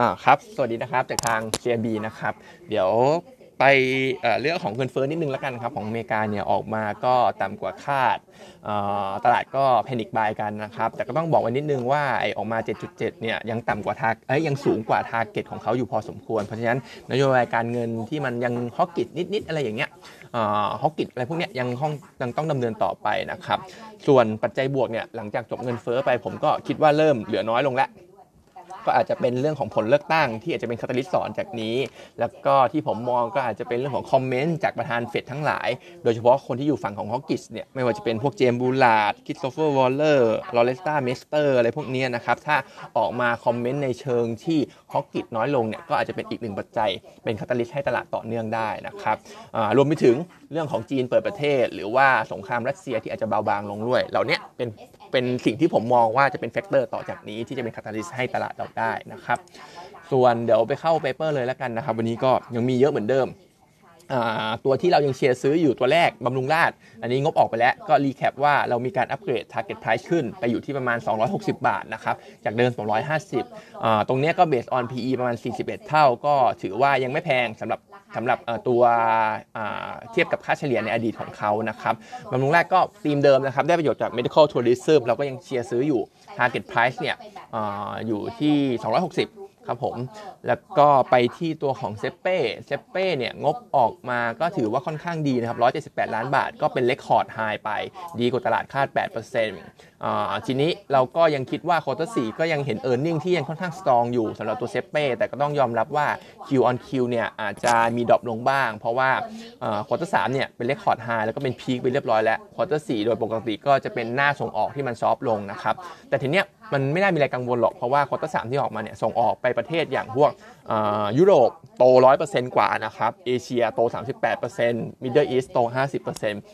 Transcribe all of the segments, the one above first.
อ่าครับ สวัสดีนะครับจากทาง CMB นะครับ เดี๋ยวไปเรื่องของเงินเฟ้อนิดนึงแล้วกันครับ ของอเมริกาเนี่ยออกมาก็ต่ำกว่าคาดตลาดก็ panic buy กันนะครับ แต่ก็ต้องบอกไว้นิดนึงว่าไอออกมา 7.7 เนี่ยยังต่ำกว่าทาเอ้ยยังสูงกว่า target ของเขาอยู่พอสมควร เพราะฉะนั้นนโยบายการเงินที่มันยัง hawkish นิด ๆ อะไรอย่างเงี้ย hawkish อะไรพวกเนี้ยยังห้องยังต้องดำเนินต่อไปนะครับ ส่วนปัจจัยบวกเนี่ยหลังจากจบเงินเฟ้อไปผมก็คิดว่าเริ่มเหลือน้อยลงแล้ว ก็อาจจะเป็นเรื่องของผลเลือกตั้ง ที่อาจจะเป็น catalyst ต่อจากนี้ แล้วก็ที่ผมมองก็อาจจะเป็นเรื่องของ comment จากประธานเฟดทั้งหลาย โดยเฉพาะคนที่อยู่ฝั่งของ hawkish เนี่ยไม่ว่าจะเป็นพวก James Bullard Christopher Waller Loretta Mester อะไรพวกนี้นะครับถ้าออกมา comment ในเชิงที่ hawkish น้อยลงเนี่ยก็อาจจะเป็นอีกหนึ่งปัจจัยเป็น catalyst ให้ตลาดต่อเนื่องได้นะครับรวมไปถึงเรื่องของจีนเปิดประเทศ หรือว่าสงครามรัสเซียที่อาจจะเบาบางลงด้วย เหล่านี้เป็น เป็นสิ่งที่ผมมองว่าจะเป็น factor ต่อจากนี้ที่จะเป็น catalyst ให้ตลาดเราได้นะครับ ส่วนเดี๋ยวไปเข้า paper เลยแล้วกันนะครับ วันนี้ก็ยังมีเยอะเหมือนเดิมตัวที่เรายังเชียร์ซื้ออยู่ตัวแรกบำรุงราษฎร์ อันนี้งบออกไปแล้วก็ recap ว่าเรามีการ upgrade Target Price ขึ้นไปอยู่ที่ประมาณ 260 บาทนะครับ จากเดิม 250อ่าตรงนี้ก็ based on PE ประมาณ 41 เท่าก็ถือว่ายังไม่แพงสำหรับ สำหรับเอ่อตัวอ่าเทียบกับค่าเฉลี่ยในอดีตของเขานะครับบำรุงราษฎร์ก็ธีมเดิมนะครับ ได้ประโยชน์จาก medical tourism เราก็ยังเชียร์ซื้ออยู่ Target Price เนี่ยอาอยู่ที่ 260 ครับผม แล้วก็ไปที่ตัวของเซ็ปเป้เซ็ปเป้เนี่ยงบออกมาก็ถือว่าค่อนข้างดีนะครับ 178 ล้านบาทก็เป็น record high ไป ดีกว่าตลาดคาด8%อ่าทีนี้เราก็ยังคิดว่า quarter สี่ก็ยังเห็น e a r n i n g ที่ยังค่อนข้าง strong อยู่สำหรับตัวเซ็ปเป้แต่ก็ต้องยอมรับว่า Q on Q เนี่ยอาจจะมี drop ลงบ้าง เพราะว่าquarter สามเนี่ยเป็น record high แล้วก็เป็น peak ไปเรียบร้อยแล้ว quarter สี่โดยปกติก็จะเป็นหน้าส่งออกที่มัน soft ลงนะครับแต่ทีเนี้ย มันไม่น่ามีอะไรกังวลหรอก เพราะว่า quarter สามที่ออกมาเนี่ยส่งออกไปประเทศอย่างพวกยุโรปโต 100%กว่านะครับ เอเชียโต 38% Middle East โต 50%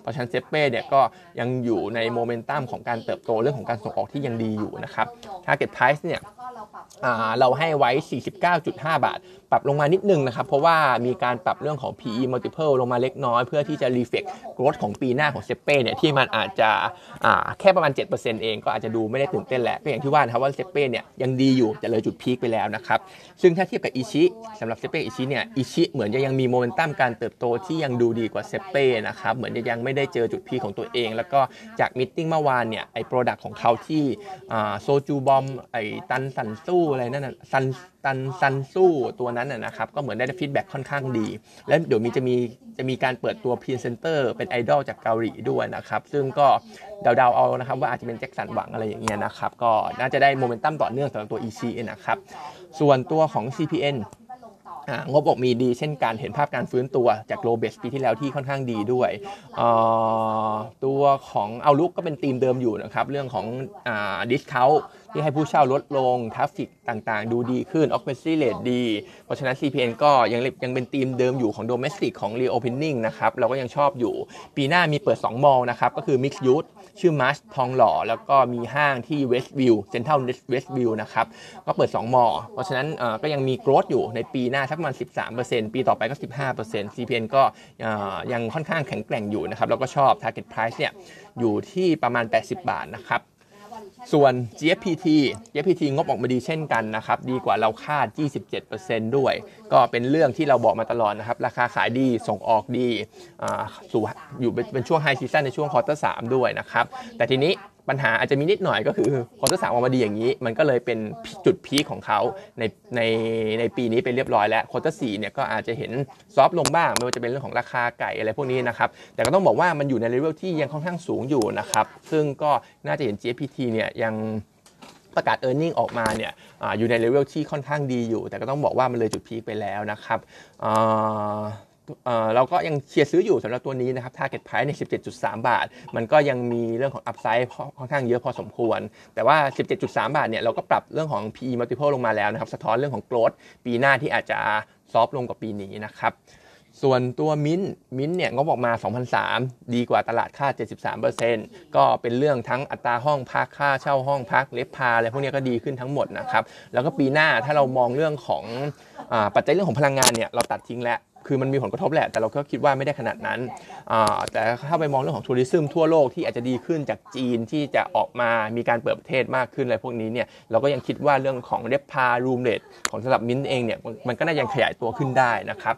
เพราะฉะนั้นเซ็ปเป้เนี่ยก็ยังอยู่ในโมเมนตัมของการเติบโตเรื่องของการส่งออกที่ยังดีอยู่นะครับ Target Price เนี่ย เราให้ไว้ 49.5 บาท ปรับลงมานิดนึงนะครับ เพราะว่ามีการปรับเรื่องของ PE multiple ลงมาเล็กน้อยเพื่อที่จะ reflect growth ของปีหน้าของเซ็ปเป้เนี่ยที่มันอาจจะแค่ประมาณ 7%เองก็อาจจะดูไม่ได้ตื่นเต้นแหละก็อย่างที่ว่านะครับว่าเซ็ปเป้เนี่ยยังดีอยู่จะเลยจุด peak ไปแล้วนะครับ ซึ่งถ้าเทียบกับอิชิสำหรับเซ็ปเป้อิชิเนี่ยอิชิเหมือนจะยังมีโมเมนตัมการเติบโตที่ยังดูดีกว่าเซ็ปเป้นะครับเหมือนจะยังไม่ได้เจอจุด peak ของตัวเอง แล้วก็จาก meeting เมื่อวานเนี่ยไอ้ product ของเขาที่โซจูบอมไอ้ตันซันซูอะไรนั่นน่ะซันตันซันซูตัวนั้นนะครับ ก็เหมือนได้ feedback ค่อนข้างดี และเดี๋ยวมีจะมีจะมีการเปิดตัวพรีเซนเตอร์เป็นไอดอลจากเกาหลีด้วยนะครับ ซึ่งก็เดาๆเอานะครับว่าอาจจะเป็นแจ็คสันหวังอะไรอย่างเงี้ยนะครับ ก็น่าจะได้โมเมนตัมต่อเนื่องสำหรับตัว EC นะครับ ส่วนตัวของ CPN งบออกมีดีเช่นการเห็นภาพการฟื้นตัวจาก low base ปีที่แล้วที่ค่อนข้างดีด้วยตัวของ outlook ก็เป็นธีมเดิมอยู่นะครับ เรื่องของ discount ที่ให้ผู้เช่าลดลง traffic ต่างๆ ดูดีขึ้น occupancy rate ดี เพราะฉะนั้น CPN ก็ยังยังเป็นธีมเดิมอยู่ของ domestic ของ reopening นะครับ เราก็ยังชอบอยู่ ปีหน้ามีเปิด 2 mall นะครับ ก็คือ Mixed Use ชื่อ Marche ทองหล่อ แล้วก็มีห้างที่ Westville Central Westville นะครับ ก็เปิด 2 mall เพราะฉะนั้นก็ยังมี growth อยู่ในปีหน้าสักประมาณ 13%ปีต่อไปก็ 15% CPN ก็ยังค่อนข้างแข็งแกร่งอยู่นะครับแล้วก็ชอบ target price เนี่ยอยู่ที่ประมาณ 80 บาทนะครับส่วน GFPT GFPT งบออกมาดีเช่นกันนะครับ ดีกว่าเราคาด 27%ด้วย ก็เป็นเรื่องที่เราบอกมาตลอดนะครับ ราคาขายดี ส่งออกดี อยู่เป็นช่วง high season ในช่วง quarter สามด้วยนะครับ แต่ทีนี้ ปัญหาอาจจะมีนิดหน่อยก็คือ quarter สามออกมาดีอย่างนี้ มันก็เลยเป็นจุด peak ของเขาในในในปีนี้ไปเรียบร้อยแล้ว quarter สี่เนี่ยก็อาจจะเห็น soft ลงบ้างไม่ว่าจะเป็นเรื่องของราคาไก่อะไรพวกนี้นะครับแต่ก็ต้องบอกว่ามันอยู่ในเลเวลที่ยังค่อนข้างสูงอยู่นะครับซึ่งก็น่าจะเห็น GFPT เนี่ยยังประกาศ e a r n i n g ออกมาเนี่ยออยู่ในเลเวลที่ค่อนข้างดีอยู่ แต่ก็ต้องบอกว่ามันเลยจุด peak ไปแล้วนะครับ เราก็ยังเชียร์ซื้ออยู่สำหรับตัวนี้นะครับ target price ใน 17.3 บาท มันก็ยังมีเรื่องของ upside ค่อนข้างเยอะพอสมควร แต่ว่า 17.3 บาทเนี่ยเราก็ปรับเรื่องของ PE multiple ลงมาแล้วนะครับ สะท้อนเรื่องของ growth ปีหน้าที่อาจจะซอฟลงกว่าปีนี้นะครับส่วนตัวมิ้นมิ้นเนี่ยงบออกมา 2003 ดีกว่าตลาดค่า 73%ก็เป็นเรื่องทั้งอัตราห้องพักค่าเช่าห้องพักเล็บพาอะไรพวกนี้ก็ดีขึ้นทั้งหมดนะครับ แล้วก็ปีหน้าถ้าเรามองเรื่องของอปัจจัยเรื่องของพลังงานเนี่ยเราตัดทิ้งแล้ว คือมันมีผลกระทบแหละ แต่เราก็คิดว่าไม่ได้ขนาดนั้นแต่ถ้าไปมองเรื่องของทัวริซึมทั่วโลกที่อาจจะดีขึ้นจากจีนที่จะออกมามีการเปิดประเทศมากขึ้นอะไรพวกนี้เนี่ยเราก็ยังคิดว่าเรื่องของเรปพารูมเลทของสำหรับมินเองเนี่ยมันก็น่ายังขยายตัวขึ้นได้นะครับ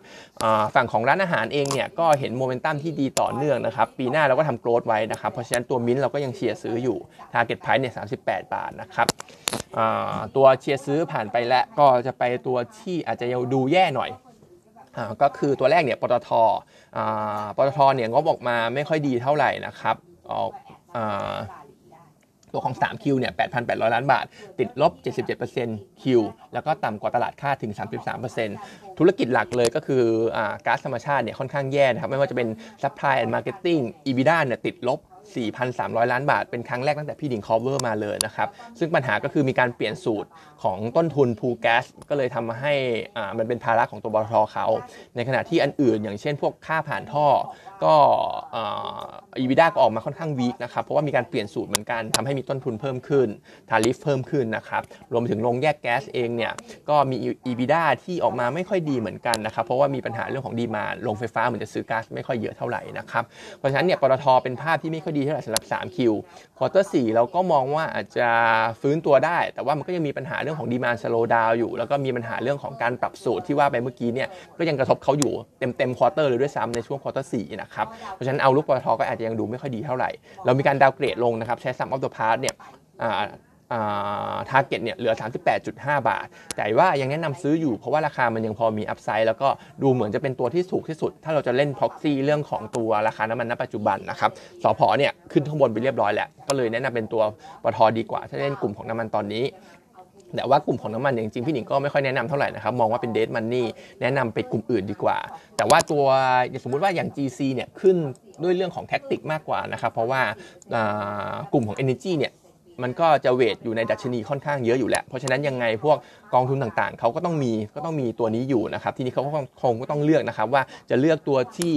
ฝั่งของร้านอาหารเองเนี่ยก็เห็นโมเมนตัมที่ดีต่อเนื่องนะครับปีหน้าเราก็ทำโกรดไว้นะครับเพราะฉะนั้นตัวมินเราก็ยังเชียร์ซื้ออยู่ Target Price เนี่ย38 บาทนะครับตัวเชียร์ซื้อผ่านไปแล้วก็จะไปตัวที่อาจจะยังดูแย่หน่อย ก็คือตัวแรกเนี่ยปตทปตทเนี่ยงบออกมาไม่ค่อยดีเท่าไหร่นะครับออกตัวของ 3Q เนี่ย8,800 ล้านบาท ติดลบ 77% Q แล้วก็ต่ำกว่าตลาดค่าถึง 33%ธุรกิจหลักเลยก็คือก๊าซธรรมชาติเนี่ยค่อนข้างแย่นะครับ ไม่ว่าจะเป็น Supply and Marketing EBITDA เนี่ยติดลบ 4,300 ล้านบาท เป็นครั้งแรกตั้งแต่พี่ดิ่งคอเวอร์มาเลยนะครับ ซึ่งปัญหาก็คือมีการเปลี่ยนสูตรของต้นทุน pool gas ก็เลยทำให้อ่ามันเป็นภาระของตัวปตทเขา ในขณะที่อันอื่น อย่างเช่นพวกค่าผ่านท่อ ก็ EBITDA ก็ออกมาค่อนข้าง weak นะครับ เพราะว่ามีการเปลี่ยนสูตรเหมือนกันทำให้มีต้นทุนเพิ่มขึ้น tariff เพิ่มขึ้นนะครับรวมถึงโรงแยกแก๊สเองเนี่ยก็มี EBITDA ที่ออกมาไม่ค่อยดีเหมือนกันนะครับเพราะว่ามีปัญหาเรื่องของ demand โรงไฟฟ้าเหมือนจะซื้อก๊าซไม่ค่อยเยอะเท่าไหร่นะครับเพราะฉะนั้นเนี่ยปตทเป็นภาพที่ไม่ค่อยดีเท่าไหร่สำหรับ 3Q quarter สี่เราก็มองว่าอาจจะฟื้นตัวได้ แต่ว่ามันก็ยังมีปัญหาเรื่องของ demand slow down อยู่ แล้วก็มีปัญหาเรื่องของการปรับสูตรที่ว่าไปเมื่อกี้เนี่ยก็ยังกระทบเขาอยู่เต็มเต็ม quarter เลยด้วยซ้ำในช่วง quarter สี่นะครับเพราะฉะนั้น outlook ปตทก็อาจจะยังดูไม่ค่อยดีเท่าไหร่เรามีการ downgrade ลงนะครับใช้ sum of the parts เนี่ย target เนี่ยเหลือ 38.5 บาท แต่ว่ายังแนะนำซื้ออยู่เพราะว่าราคามันยังพอมี upside แล้วก็ดูเหมือนจะเป็นตัวที่ถูกที่สุด ถ้าเราจะเล่น proxy เรื่องของตัวราคาน้ำมันณปัจจุบันนะครับสอพอเนี่ยขึ้นข้างบนไปเรียบร้อยแล้ว ก็เลยแนะนำเป็นตัวปทดีกว่า ถ้าเล่นกลุ่มของน้ำมันตอนนี้แต่ว่ากลุ่มของน้ำมันจริงๆพี่หนิงก็ไม่ค่อยแนะนำเท่าไหร่นะครับมองว่าเป็นเดทมันนี่แนะนำไปกลุ่มอื่นดีกว่า แต่ว่าตัวสมมุติว่าอย่าง GC เนี่ยขึ้นด้วยเรื่องของแท็กติกมากกว่านะครับเพราะว่ากลุ่มของ Energy เนี่ย มันก็จะเวทอยู่ในดัชนีค่อนข้างเยอะอยู่แล้ว เพราะฉะนั้นยังไงพวกกองทุนต่างๆ เขาก็ต้องมีก็ต้องมีตัวนี้อยู่นะครับ ทีนี้เขาก็คงก็ต้องเลือกนะครับว่าจะเลือกตัวที่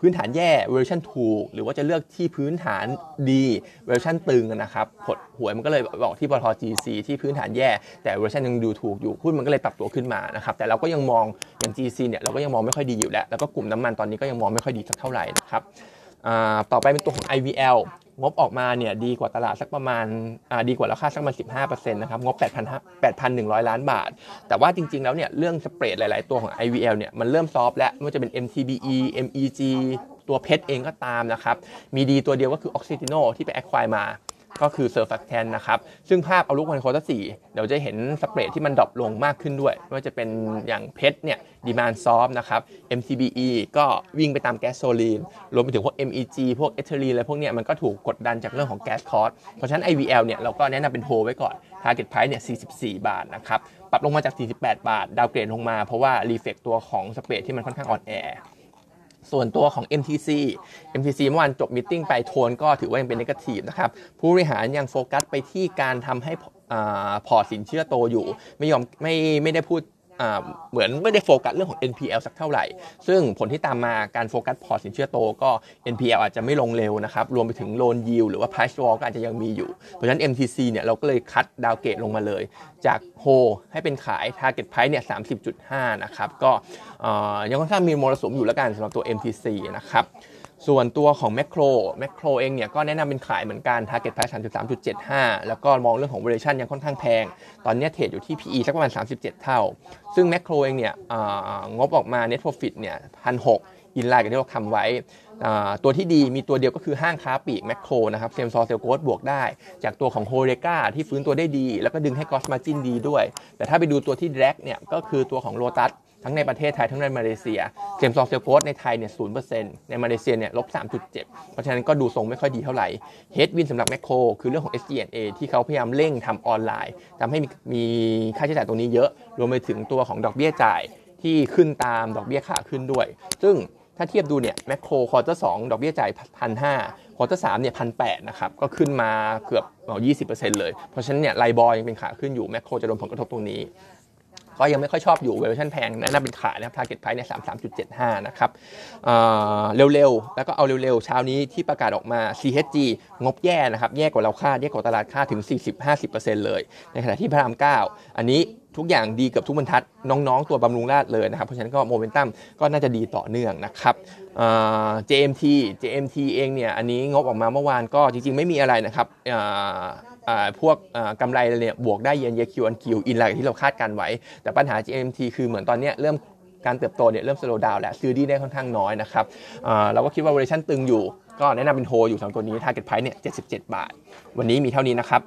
พื้นฐานแย่เวอร์ชันถูก หรือว่าจะเลือกที่พื้นฐานดีเวอร์ชันตึงนะครับผลหวยมันก็เลยออกที่ปตท GC ที่พื้นฐานแย่ แต่เวอร์ชันยังดูถูกอยู่หุ้นมันก็เลยปรับตัวขึ้นมานะครับแต่เราก็ยังมองอย่าง GC เนี่ยเราก็ยังมองไม่ค่อยดีอยู่แล้วแล้วก็กลุ่มน้ำมันตอนนี้ก็ยังมองไม่ค่อยดีสักเท่าไหร่นะครับต่อไปเป็นตัวของ IVL งบออกมาเนี่ยดีกว่าตลาดสักประมาณดีกว่าเราคาดสักประมาณ 15%นะครับงบ8,000 8,100 ล้านบาท แต่ว่าจริงๆแล้วเนี่ยเรื่อง spread หลายๆตัวของ IVL เนี่ยมันเริ่ม soft แล้วไม่ว่าจะเป็น MTBE MEG ตัว PET เองก็ตามนะครับ มีดีตัวเดียวก็คือออกซิติโนที่ไป acquire มา ก็คือ surfactant นะครับ ซึ่งภาพ outlook quarter สี่เดี๋ยวจะเห็น spread ที่มัน drop ลงมากขึ้นด้วยไม่ว่าจะเป็นอย่าง PET เนี่ย demand soft นะครับ MTBE ก็วิ่งไปตามแก๊สโซลีน รวมไปถึงพวก MEG พวก ethylene อะไรพวกเนี้ยมันก็ถูกกดดันจากเรื่องของ gas costเพราะฉะนั้น IVL เนี่ยเราก็แนะนำเป็นโฮไว้ก่อน Target Price เนี่ย 44 บาทนะครับ ปรับลงมาจาก 48 บาท downgrade ลงมาเพราะว่า reflect ตัวของ spread ที่มันค่อนข้างอ่อนแอ ส่วนตัวของ MTC MTC เมื่อวานจบ meeting ไปโทนก็ถือว่ายังเป็น negative นะครับผู้บริหารยังโฟกัสไปที่การทำให้พอร์ตสินเชื่อโตอยู่ ไม่ยอมไม่ไม่ได้พูด เหมือนไม่ได้โฟกัสเรื่องของ NPL สักเท่าไหร่ ซึ่งผลที่ตามมาการโฟกัสพอร์ตสินเชื่อโตก็ NPL อาจจะไม่ลงเร็วนะครับ รวมไปถึงโลนยิวหรือว่า price wall ก็อาจจะยังมีอยู่ เพราะฉะนั้น MTC เนี่ยเราก็เลยคัดดาวเกตลงมาเลย จากโฮให้เป็นขาย target price เนี่ย 30.5 นะครับ ก็ยังค่อนข้างมีมรสุมอยู่แล้วกันสำหรับตัว MTC นะครับ ส่วนตัวของแมคโครแมคโครเองเนี่ยก็แนะนำเป็นขายเหมือนกัน target price 33.75 แล้วก็มองเรื่องของ valuation ยังค่อนข้างแพง ตอนนี้เทรดอยู่ที่ PE สักประมาณ 37 เท่า ซึ่งแมคโครเองเนี่ยงบออกมา net profit เนี่ยพันหก in line กับที่เราทำไว้ ตัวที่ดีมีตัวเดียวก็คือห้างค้าปลีกแมคโครนะครับ same store sales growth บวกได้ จากตัวของ HoReCa ที่ฟื้นตัวได้ดี แล้วก็ดึงให้ gross margin ดีด้วย แต่ถ้าไปดูตัวที่ drag เนี่ยก็คือตัวของโลตัส ทั้งในประเทศไทยทั้งในมาเลเซีย same store sales growth ในไทยเนี่ยศูนย์เปอร์เซ็นต์ในมาเลเซียเนี่ยลบสามจุดเจ็ดเพราะฉะนั้นก็ดูทรงไม่ค่อยดีเท่าไหร่ headwind สำหรับแมคโครคือเรื่องของ SG&A ที่เขาพยายามเร่งทำออนไลน์ทำให้มีค่าใช้จ่ายตรงนี้เยอะ รวมไปถึงตัวของดอกเบี้ยจ่ายที่ขึ้นตามดอกเบี้ยขาขึ้นด้วย ซึ่งถ้าเทียบดูเนี่ยแมคโครควอเตอร์สดอกเบี้ยจ่ายพันห้าควอเตอร์สเนี่ยพันแนะครับก็ขึ้นมาเกือบยี่สิบเปอร์เซ็นต์เลย เพราะฉะนั้นเนี่ยไลบอยยังเป็นขาขึ้นอยู่แมคโครจะโดนผลกระทบตรงนี้ ก็ยังไม่ค่อยชอบอยู่เวอร์ชันแพงนะน่าเป็นขายนะครับ target price เนี่ยสามสามจุดเจ็ดห้านะครับเร็วๆ แล้วก็เอาเร็วๆ เช้านี้ที่ประกาศออกมา CHG งบแย่นะครับ แย่กว่าเราคาด แย่กว่าตลาดคาดถึง 40-50%เลย ในขณะที่พระราม 9 อันนี้ทุกอย่างดีเกือบทุกบรรทัด น้องๆ ตัวบำรุงราษฎร์เลยนะครับ เพราะฉะนั้นก็โมเมนตัมก็น่าจะดีต่อเนื่องนะครับ JMT JMT เองเนี่ย อันนี้งบออกมาเมื่อวานก็จริงๆ ไม่มีอะไรนะครับ พวกกำไรเนี่ยบวกได้ year on year Q on Q in line ที่เราคาดการณ์ไว้ แต่ปัญหา JMT คือเหมือนตอนนี้เริ่มการเติบโตเนี่ยเริ่ม slow down แล้วซื้อหนี้ได้ค่อนข้างน้อยนะครับเราก็คิดว่า valuation ตึงอยู่ ก็แนะนำเป็นโฮอยู่สองตัวนี้ target price เนี่ย77 บาท วันนี้มีเท่านี้นะครับ